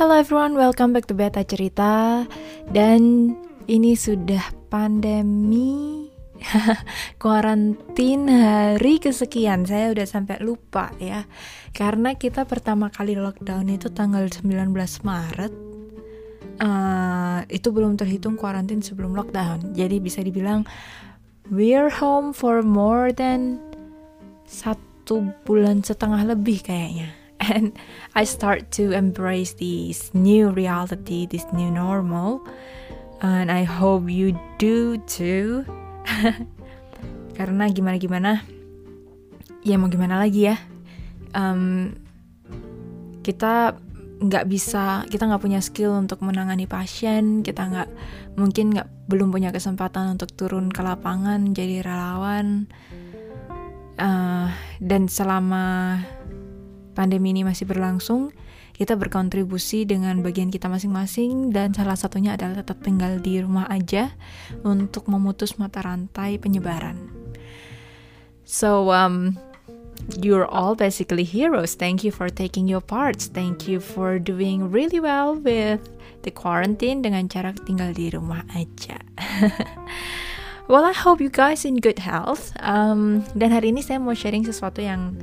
Hello everyone, welcome back to Beta Cerita. Dan ini sudah pandemi Kuarantin hari kesekian. Saya udah sampai lupa ya. Karena kita pertama kali lockdown itu tanggal 19 Maret. Uh, Itu belum terhitung kuarantin sebelum lockdown. Jadi bisa dibilang We're home for more than Satu bulan setengah lebih kayaknya and I start to embrace this new reality, this new normal, and I hope you do too. Karena gimana gimana, ya mau gimana lagi ya, um, kita nggak bisa, kita nggak punya skill untuk menangani pasien, kita nggak mungkin nggak belum punya kesempatan untuk turun ke lapangan jadi relawan, uh, dan selama pandemi ini masih berlangsung, kita berkontribusi dengan bagian kita masing-masing dan salah satunya adalah tetap tinggal di rumah aja untuk memutus mata rantai penyebaran. So um you're all basically heroes. Thank you for taking your parts. Thank you for doing really well with the quarantine dengan cara tinggal di rumah aja. well, I hope you guys in good health. Um, dan hari ini saya mau sharing sesuatu yang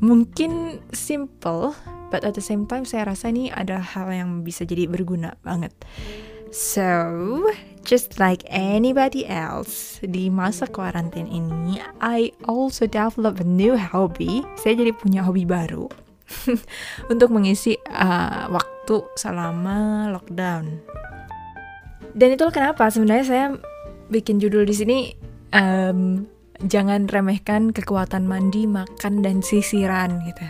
mungkin simple but at the same time saya rasa ini ada hal yang bisa jadi berguna banget. So just like anybody else di masa karantina ini I also develop a new hobby. Saya jadi punya hobi baru untuk mengisi uh, waktu selama lockdown. Dan itu kenapa? Sebenarnya saya bikin judul di sini um, jangan remehkan kekuatan mandi, makan, dan sisiran gitu.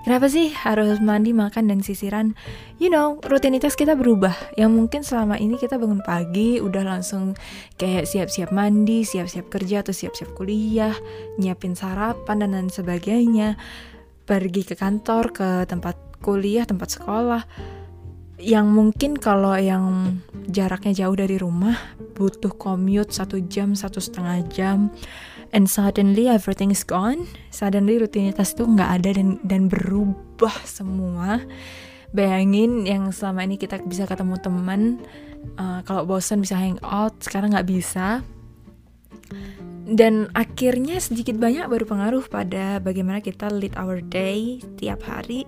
Kenapa sih harus mandi, makan, dan sisiran? You know, rutinitas kita berubah. Yang mungkin selama ini kita bangun pagi, udah langsung kayak siap-siap mandi, siap-siap kerja, atau siap-siap kuliah, nyiapin sarapan, dan lain sebagainya. Pergi ke kantor, ke tempat kuliah, tempat sekolah. Yang mungkin kalau yang jaraknya jauh dari rumah, butuh commute satu jam, satu setengah jam and suddenly everything is gone. Suddenly rutinitas itu nggak ada dan dan berubah semua. Bayangin yang selama ini kita bisa ketemu teman uh, kalau bosan bisa hang out sekarang nggak bisa. Dan akhirnya sedikit banyak berpengaruh pada bagaimana kita lead our day tiap hari.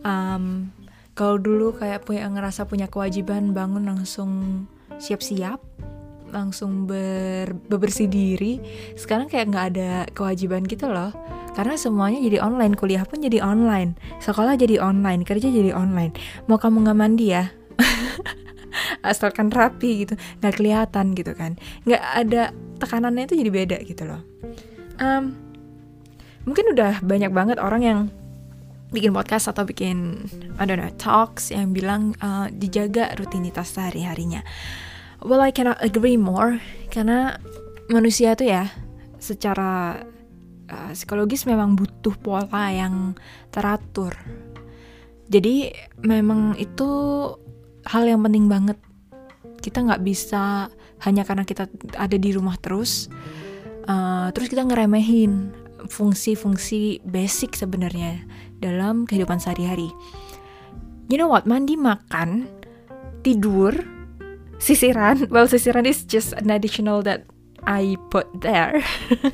Um, kalau dulu kayak punya ngerasa punya kewajiban bangun langsung siap-siap langsung ber, bebersih diri sekarang kayak nggak ada kewajiban gitu loh. Karena semuanya jadi online kuliah pun jadi online sekolah jadi online kerja jadi online. Mau kamu nggak mandi ya? Asalkan rapi gitu nggak kelihatan gitu kan. Nggak ada tekanannya itu jadi beda gitu loh. Um, mungkin udah banyak banget orang yang bikin podcast atau bikin I don't know talks yang bilang uh, dijaga rutinitas sehari harinya Well, I cannot agree more karena manusia itu ya secara uh, psikologis memang butuh pola yang teratur. Jadi memang itu hal yang penting banget. Kita nggak bisa hanya karena kita ada di rumah terus, uh, terus kita ngeremehin fungsi-fungsi basic sebenarnya dalam kehidupan sehari-hari. You know what? Mandi, makan, tidur, sisiran. Well sisiran is just an additional that I put there.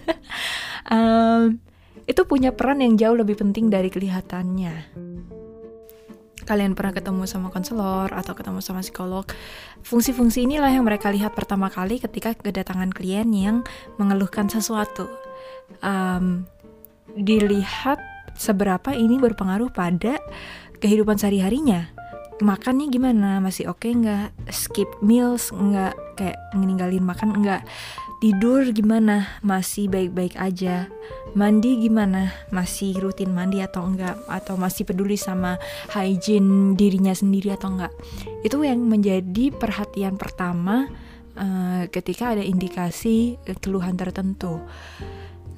Um, itu punya peran yang jauh lebih penting dari kelihatannya. Kalian pernah ketemu sama konselor atau ketemu sama psikolog? Fungsi-fungsi inilah yang mereka lihat pertama kali ketika kedatangan klien yang mengeluhkan sesuatu. Um, dilihat seberapa ini berpengaruh pada kehidupan sehari-harinya makannya gimana? Masih oke okay nggak? Skip meals nggak? Kayak meninggalin makan nggak? Tidur gimana? Masih baik-baik aja. Mandi gimana? Masih rutin mandi atau enggak atau masih peduli sama hygiene dirinya sendiri atau enggak itu yang menjadi perhatian pertama uh, ketika ada indikasi keluhan tertentu.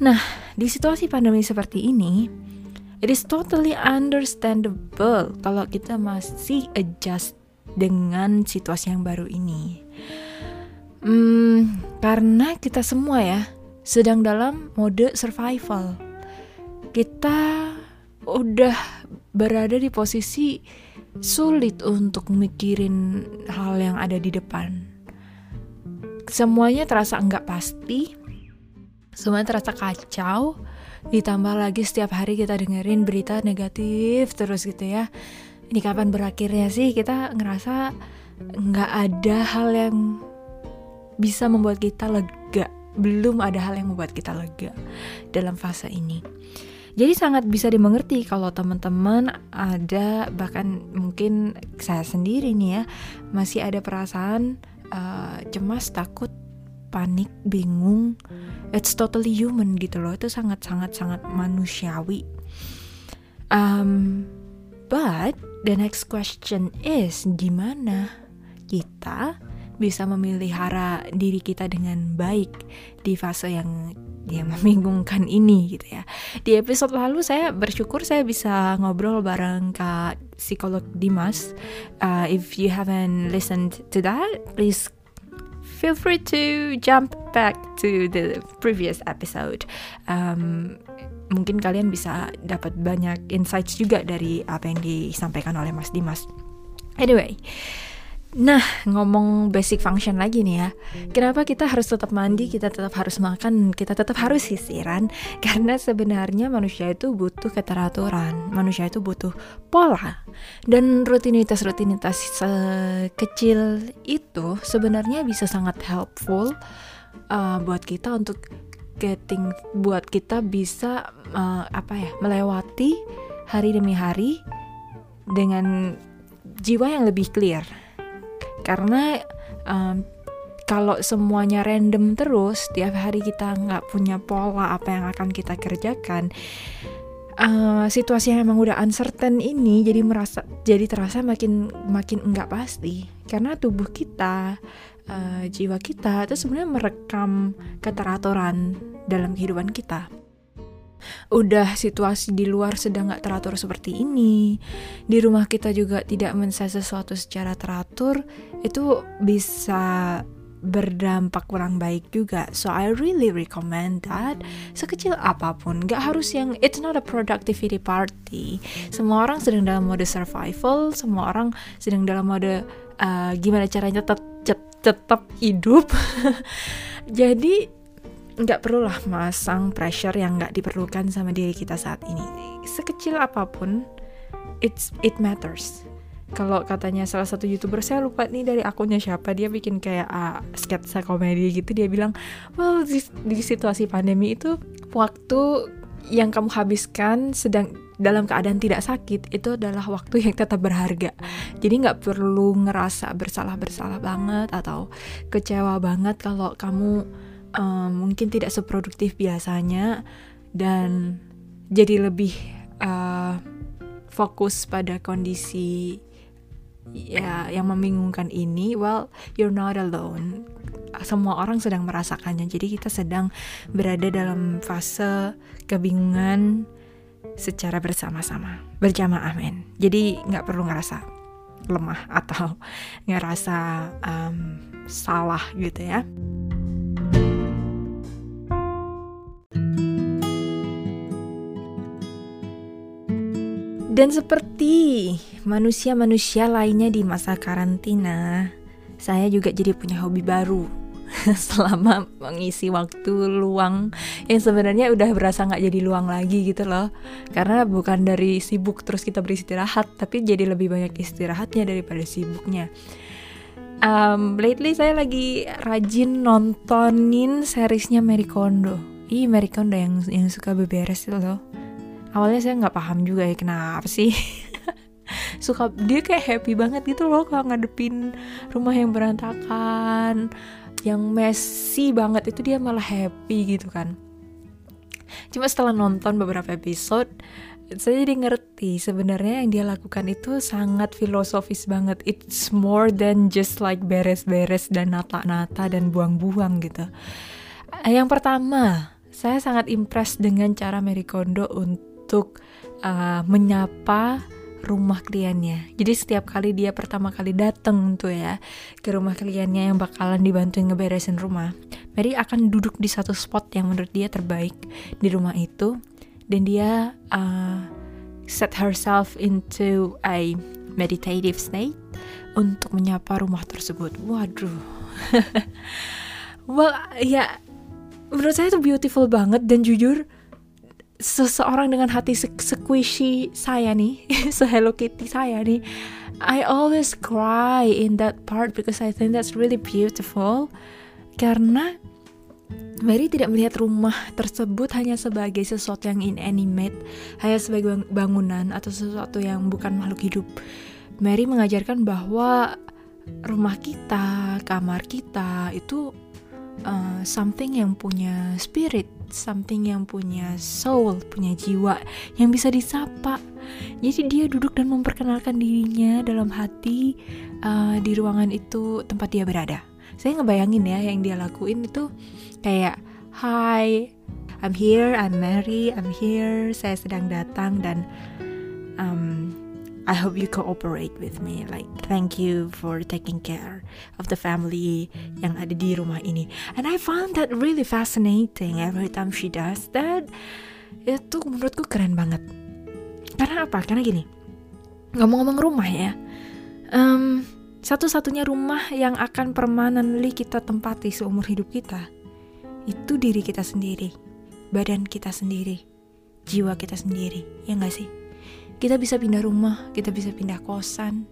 Nah di situasi pandemi seperti ini It is totally understandable kalau kita masih adjust dengan situasi yang baru ini. Hmm, karena kita semua ya sedang dalam mode survival. Kita udah berada di posisi sulit untuk mikirin hal yang ada di depan. Semuanya terasa enggak pasti, semuanya terasa kacau, ditambah lagi setiap hari kita dengerin berita negatif terus gitu ya. Ini kapan berakhirnya sih? Kita ngerasa nggak ada hal yang bisa membuat kita lega. Belum ada hal yang membuat kita lega dalam fase ini. Jadi sangat bisa dimengerti kalau teman-teman ada bahkan mungkin saya sendiri nih ya masih ada perasaan uh, cemas, takut, panik, bingung. It's totally human gitu loh. Itu sangat sangat sangat manusiawi. Um, but the next question is gimana kita bisa memelihara diri kita dengan baik di fase yang yang membingungkan ini gitu ya. Di episode lalu saya bersyukur saya bisa ngobrol bareng Kak psikolog Dimas. Uh, if you haven't listened to that, please feel free to jump back to the previous episode. Um, mungkin kalian bisa dapat banyak insights juga dari apa yang disampaikan oleh Mas Dimas. Anyway, Nah, ngomong basic function lagi nih ya. Kenapa kita harus tetap mandi, kita tetap harus makan, kita tetap harus sisiran? Karena sebenarnya manusia itu butuh keteraturan. Manusia itu butuh pola. Dan rutinitas-rutinitas kecil itu sebenarnya bisa sangat helpful uh, buat kita untuk getting buat kita bisa uh, apa ya, melewati hari demi hari dengan jiwa yang lebih clear karena um, kalau semuanya random terus tiap hari kita nggak punya pola apa yang akan kita kerjakan uh, situasi yang emang udah uncertain ini jadi merasa jadi terasa makin makin nggak pasti. Karena tubuh kita uh, jiwa kita itu sebenarnya merekam keteraturan dalam kehidupan kita udah situasi di luar sedang gak teratur seperti ini, di rumah kita juga tidak men sesuatu secara teratur, itu bisa berdampak kurang baik juga. So I really recommend that sekecil apa pun, gak harus yang it's not a productivity party. Semua orang sedang dalam mode survival, semua orang sedang dalam mode uh, gimana caranya tetap tetap hidup. Jadi nggak perlulah masang pressure yang nggak diperlukan sama diri kita saat ini. Sekecil apa pun, it's it matters. Kalau katanya salah satu youtuber saya lupa nih dari akunnya siapa dia bikin kayak uh, sketsa komedi gitu dia bilang, well di, di situasi pandemi itu waktu yang kamu habiskan sedang dalam keadaan tidak sakit itu adalah waktu yang tetap berharga. Jadi nggak perlu ngerasa bersalah bersalah banget atau kecewa banget kalau kamu um, mungkin tidak seproduktif biasanya dan jadi lebih uh, fokus pada kondisi ya yang membingungkan ini well you're not alone. Semua orang sedang merasakannya. Jadi kita sedang berada dalam fase kebingungan secara bersama-sama. Berjamaah men. Jadi nggak perlu ngerasa lemah atau ngerasa um, salah gitu ya. Dan seperti manusia-manusia lainnya di masa karantina, saya juga jadi punya hobi baru. Selama mengisi waktu luang yang sebenarnya udah berasa nggak jadi luang lagi gitu loh. Karena bukan dari sibuk terus kita beristirahat tapi jadi lebih banyak istirahatnya daripada sibuknya. Um, lately saya lagi rajin nontonin seriesnya Mary Kondo. Ih Mary Kondo yang yang suka beberes itu loh awalnya saya nggak paham juga ya kenapa sih? Suka dia kayak happy banget gitu loh kalau ngadepin rumah yang berantakan yang messy banget itu dia malah happy gitu kan. Cuma setelah nonton beberapa episode saya jadi ngerti sebenarnya yang dia lakukan itu sangat filosofis banget. It's more than just like beres-beres dan nata-nata dan buang-buang gitu. Yang pertama saya sangat impress dengan cara Mary Kondo untuk untuk uh, menyapa rumah kliennya. Jadi setiap kali dia pertama kali dateng tuh ya ke rumah kliennya yang bakalan dibantuin ngeberesin rumah, Mary akan duduk di satu spot yang menurut dia terbaik di rumah itu dan dia uh, set herself into a meditative state untuk menyapa rumah tersebut. Waduh. well, ya menurut saya itu beautiful banget dan jujur seseorang dengan hati squishy saya nih, se Hello Kitty saya nih, I always cry in that part because I think that's really beautiful. Karena Mary tidak melihat rumah tersebut hanya sebagai sesuatu yang inanimate, hanya sebagai bangunan atau sesuatu yang bukan makhluk hidup. Mary mengajarkan bahwa rumah kita, kamar kita itu uh, something yang punya spirit, something yang punya soul, punya jiwa yang bisa disapa. Jadi dia duduk dan memperkenalkan dirinya dalam hati uh, di ruangan itu tempat dia berada. Saya ngebayangin ya yang dia lakuin itu kayak Hi, I'm here, I'm Mary, I'm here, saya sedang datang dan um, I hope you cooperate with me. Like, thank you for taking care of the family yang ada di rumah ini. And I found that really fascinating every time she does that. Itu menurutku keren banget. Karena apa? Karena gini, ngomong-ngomong rumah ya, um, satu-satunya rumah yang akan permanently kita tempati seumur hidup kita itu diri kita sendiri, badan kita sendiri, jiwa kita sendiri, ya nggak sih? Kita bisa pindah rumah, kita bisa pindah kosan,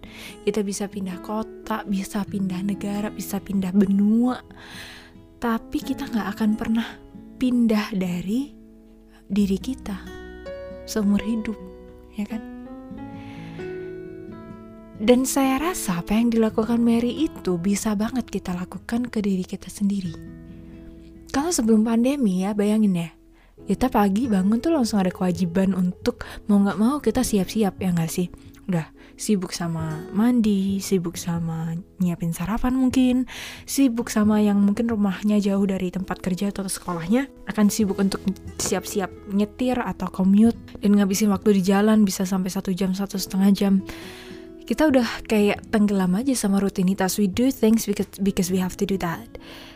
kita bisa pindah kota, bisa pindah negara, bisa pindah benua. Tapi kita nggak akan pernah pindah dari diri kita seumur hidup, ya kan? Dan saya rasa apa yang dilakukan Mary itu bisa banget kita lakukan ke diri kita sendiri. Kalau sebelum pandemi ya, bayangin ya, kita pagi bangun tuh langsung ada kewajiban untuk mau nggak mau kita siap-siap ya nggak sih udah sibuk sama mandi, sibuk sama nyiapin sarapan mungkin, sibuk sama yang mungkin rumahnya jauh dari tempat kerja atau sekolahnya, akan sibuk untuk siap-siap nyetir atau commute dan ngabisin waktu di jalan bisa sampai satu jam satu setengah jam. Kita udah kayak tenggelam aja sama rutinitas. We do things because because we have to do that.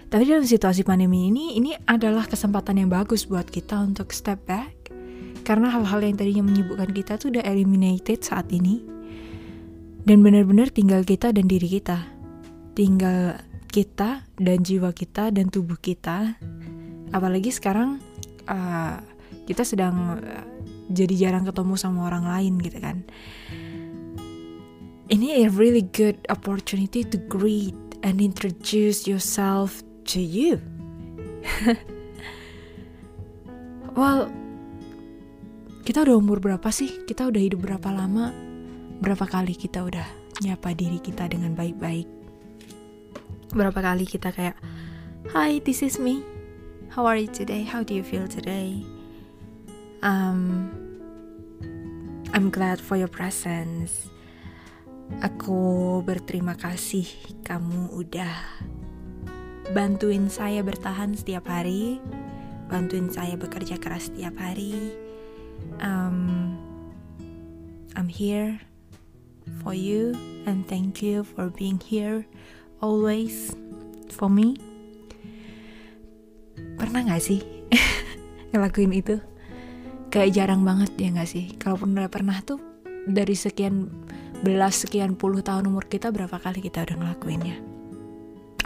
Tapi dalam situasi pandemi ini, ini adalah kesempatan yang bagus buat kita untuk step back. Karena hal-hal yang tadinya menyibukkan kita tuh udah eliminated saat ini. Dan benar-benar tinggal kita dan diri kita. Tinggal kita dan jiwa kita dan tubuh kita. Apalagi sekarang uh, kita sedang uh, jadi jarang ketemu sama orang lain gitu kan. Ini a really good opportunity to greet and introduce yourself to you? well, kita udah umur berapa sih? Kita udah hidup berapa lama? Berapa kali kita udah nyapa diri kita dengan baik-baik? Berapa kali kita kayak, Hi, this is me. How are you today? How do you feel today? Um, I'm glad for your presence. Aku berterima kasih kamu udah bantuin saya bertahan setiap hari, bantuin saya bekerja keras setiap hari. Um, I'm here for you and thank you for being here always for me. Pernah gak sih ngelakuin itu? Kayak jarang banget ya gak sih? Kalaupun udah pernah tuh dari sekian belas sekian puluh tahun umur kita berapa kali kita udah ngelakuinnya?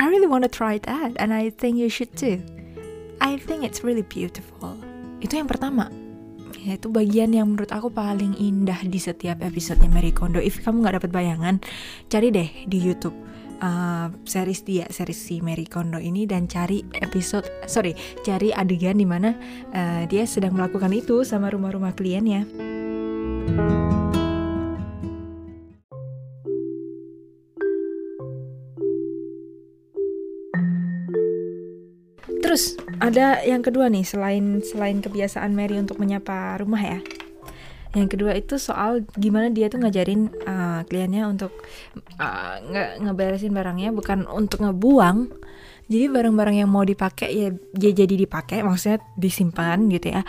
I really want to try that and I think you should too. I think it's really beautiful. Itu yang pertama. Ya, itu bagian yang menurut aku paling indah di setiap episodenya Mary Kondo. If kamu nggak dapat bayangan, cari deh di YouTube uh, series dia, series si Mary Kondo ini dan cari episode, sorry, cari adegan di mana uh, dia sedang melakukan itu sama rumah-rumah kliennya. Terus ada yang kedua nih selain selain kebiasaan Mary untuk menyapa rumah ya. Yang kedua itu soal gimana dia tuh ngajarin uh, kliennya untuk uh, nge ngeberesin barangnya bukan untuk ngebuang. Jadi barang-barang yang mau dipakai ya, ya jadi dipakai, maksudnya disimpan gitu ya.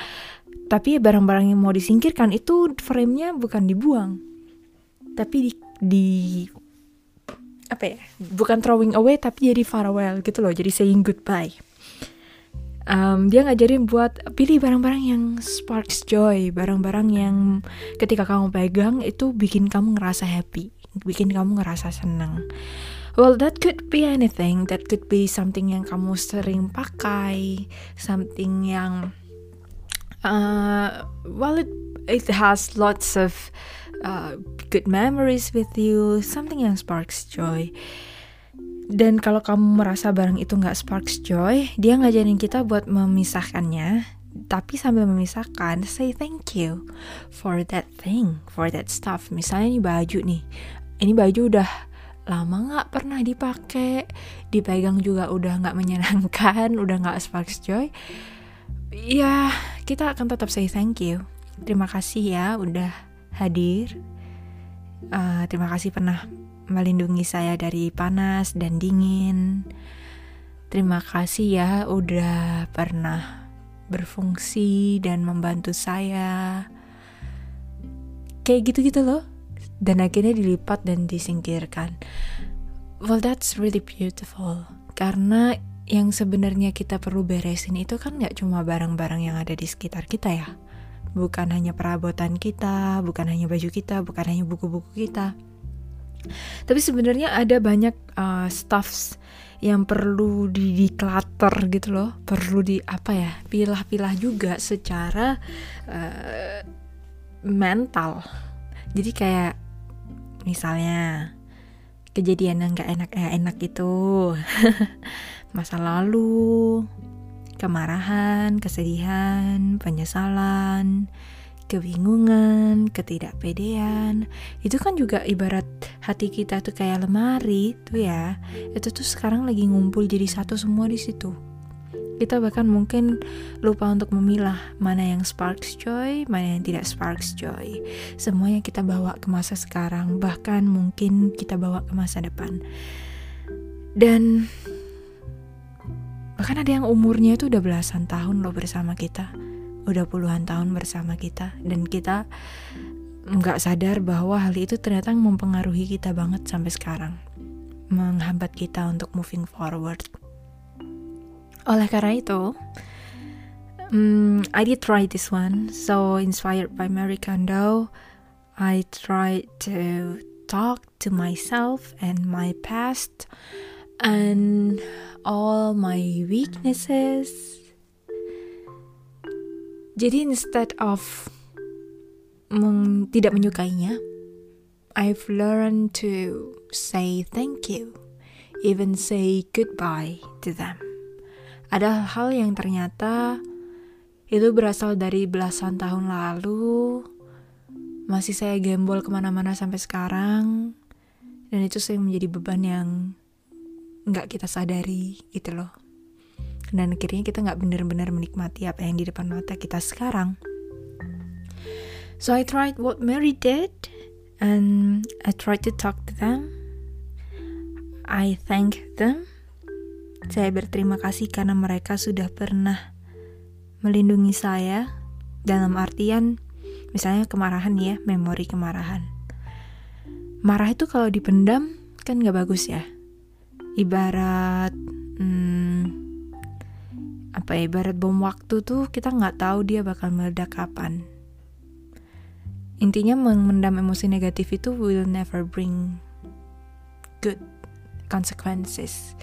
Tapi ya barang-barang yang mau disingkirkan itu frame-nya bukan dibuang. Tapi di, di apa ya? Bukan throwing away tapi jadi farewell gitu loh, jadi saying goodbye um, dia ngajarin buat pilih barang-barang yang sparks joy, barang-barang yang ketika kamu pegang itu bikin kamu ngerasa happy, bikin kamu ngerasa senang. Well, that could be anything. That could be something yang kamu sering pakai, something yang, uh, well, it it has lots of uh, good memories with you, something yang sparks joy. Dan kalau kamu merasa barang itu nggak sparks joy, dia ngajarin kita buat memisahkannya. Tapi sambil memisahkan, say thank you for that thing, for that stuff. Misalnya ini baju nih, ini baju udah lama nggak pernah dipakai, dipegang juga udah nggak menyenangkan, udah nggak sparks joy. Ya, kita akan tetap say thank you. Terima kasih ya udah hadir. Uh, terima kasih pernah melindungi saya dari panas dan dingin. Terima kasih ya udah pernah berfungsi dan membantu saya. Kayak gitu-gitu loh. Dan akhirnya dilipat dan disingkirkan. Well, that's really beautiful. Karena yang sebenarnya kita perlu beresin itu kan nggak cuma barang-barang yang ada di sekitar kita ya. Bukan hanya perabotan kita, bukan hanya baju kita, bukan hanya buku-buku kita tapi sebenarnya ada banyak uh, stuffs yang perlu di declutter gitu loh. Perlu di apa ya pilah-pilah juga secara uh, mental. Jadi kayak misalnya kejadian yang gak enak eh, enak itu masa lalu kemarahan kesedihan penyesalan kebingungan, ketidakpedean, itu kan juga ibarat hati kita tuh kayak lemari tuh ya. Itu tuh sekarang lagi ngumpul jadi satu semua di situ. Kita bahkan mungkin lupa untuk memilah mana yang sparks joy, mana yang tidak sparks joy. Semuanya kita bawa ke masa sekarang, bahkan mungkin kita bawa ke masa depan. Dan bahkan ada yang umurnya itu udah belasan tahun loh bersama kita udah puluhan tahun bersama kita. Dan kita nggak sadar bahwa hal itu ternyata mempengaruhi kita banget sampai sekarang. Menghambat kita untuk moving forward. Oleh karena itu um, I did try this one. So inspired by Mary Kondo I tried to talk to myself and my past and all my weaknesses jadi instead of meng, tidak menyukainya, I've learned to say thank you, even say goodbye to them. Ada hal yang ternyata itu berasal dari belasan tahun lalu, masih saya gembol ke mana-mana sampai sekarang, dan itu sering menjadi beban yang nggak kita sadari gitu loh dan akhirnya kita nggak benar-benar menikmati apa yang di depan mata kita sekarang. So I tried what Mary did and I tried to talk to them. I thank them. Saya berterima kasih karena mereka sudah pernah melindungi saya dalam artian misalnya kemarahan ya, memori kemarahan. Marah itu kalau dipendam kan nggak bagus ya. Ibarat hmm, apa ya, ibarat bom waktu tuh kita nggak tahu dia bakal meledak kapan. Intinya memendam emosi negatif itu will never bring good consequences.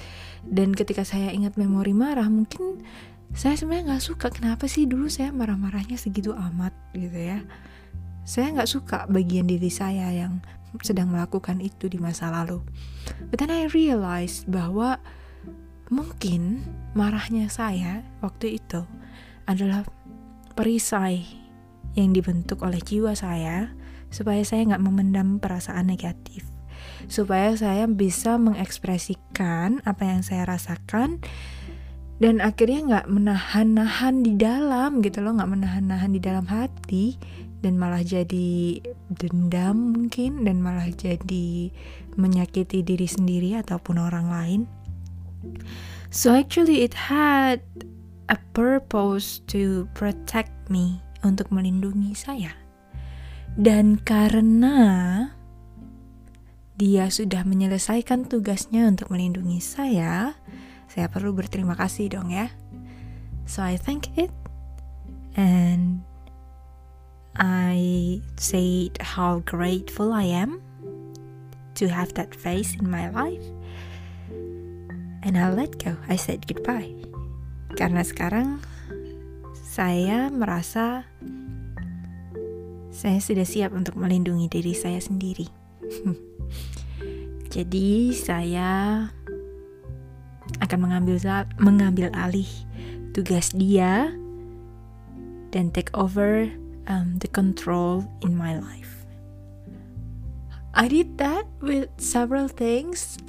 Dan ketika saya ingat memori marah, mungkin saya sebenarnya nggak suka kenapa sih dulu saya marah-marahnya segitu amat gitu ya. Saya nggak suka bagian diri saya yang sedang melakukan itu di masa lalu. But then I realized bahwa Mungkin marahnya saya waktu itu adalah perisai yang dibentuk oleh jiwa saya supaya saya nggak memendam perasaan negatif. Supaya saya bisa mengekspresikan apa yang saya rasakan dan akhirnya nggak menahan-nahan di dalam gitu loh nggak menahan-nahan di dalam hati dan malah jadi dendam mungkin dan malah jadi menyakiti diri sendiri ataupun orang lain So actually it had a purpose to protect me, untuk melindungi saya. Dan karena dia sudah menyelesaikan tugasnya untuk melindungi saya, saya perlu berterima kasih dong ya. So I thank it and I said how grateful I am to have that phase in my life. And I let go. I said goodbye. Karena sekarang saya merasa saya sudah siap untuk melindungi diri saya sendiri. Jadi saya akan mengambil mengambil alih tugas dia dan take over um, the control in my life. I did that with several things,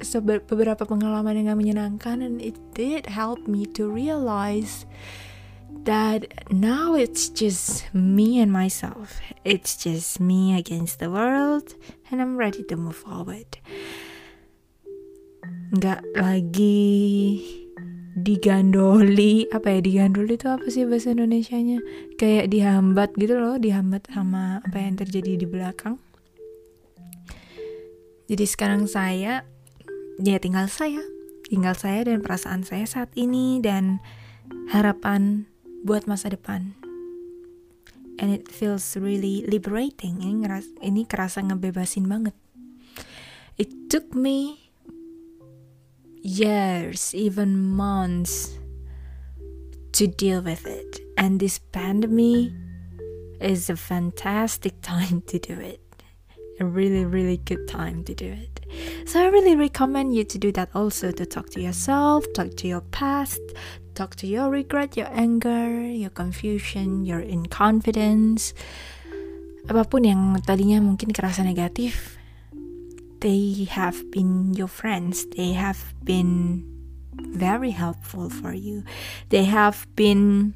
beberapa pengalaman yang gak menyenangkan, and it did help me to realize that now it's just me and myself. It's just me against the world, and I'm ready to move forward. Gak lagi digandoli apa ya digandoli itu apa sih bahasa Indonesia-nya kayak dihambat gitu loh dihambat sama apa yang terjadi di belakang jadi sekarang saya ya tinggal saya tinggal saya dan perasaan saya saat ini dan harapan buat masa depan and it feels really liberating ini ngeras ini kerasa ngebebasin banget it took me years, even months to deal with it. And this pandemic is a fantastic time to do it. A really, really good time to do it. So I really recommend you to do that also to talk to yourself, talk to your past, talk to your regret, your anger, your confusion, your inconfidence. Apapun yang tadinya mungkin kerasa negatif, they have been your friends. They have been very helpful for you. They have been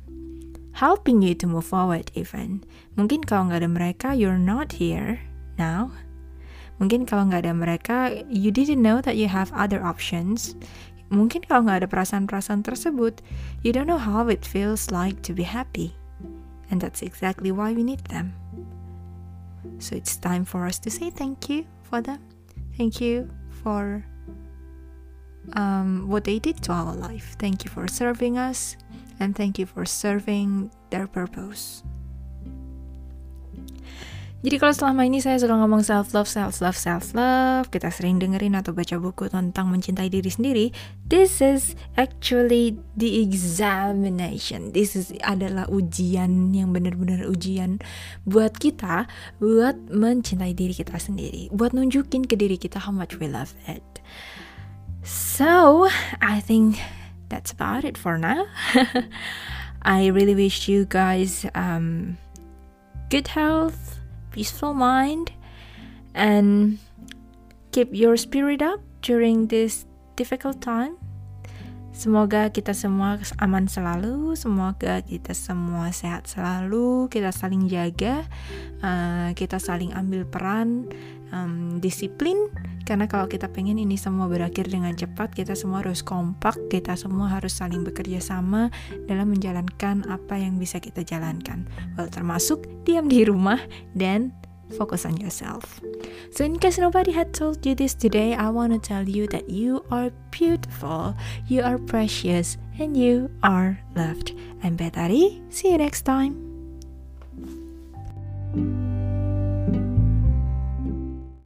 helping you to move forward even. Mungkin kalau nggak ada mereka, you're not here now. Mungkin kalau nggak ada mereka, you didn't know that you have other options. Mungkin kalau nggak ada perasaan-perasaan tersebut, you don't know how it feels like to be happy. And that's exactly why we need them. So it's time for us to say thank you for them. Thank you for um, what they did to our life. Thank you for serving us, and thank you for serving their purpose. Jadi kalau selama ini saya suka ngomong self love, self love, self love, kita sering dengerin atau baca buku tentang mencintai diri sendiri. This is actually the examination. This is adalah ujian yang benar-benar ujian buat kita buat mencintai diri kita sendiri, buat nunjukin ke diri kita how much we love it. So, I think that's about it for now. I really wish you guys um, good health peaceful mind and keep your spirit up during this difficult time. Semoga kita semua aman selalu, semoga kita semua sehat selalu, kita saling jaga, uh, kita saling ambil peran, um, disiplin. Karena kalau kita pengen ini semua berakhir dengan cepat, kita semua harus kompak, kita semua harus saling bekerja sama dalam menjalankan apa yang bisa kita jalankan. Well, termasuk diam di rumah dan focus on yourself. So, in case nobody had told you this today, I want to tell you that you are beautiful, you are precious, and you are loved. I'm Betari. See you next time.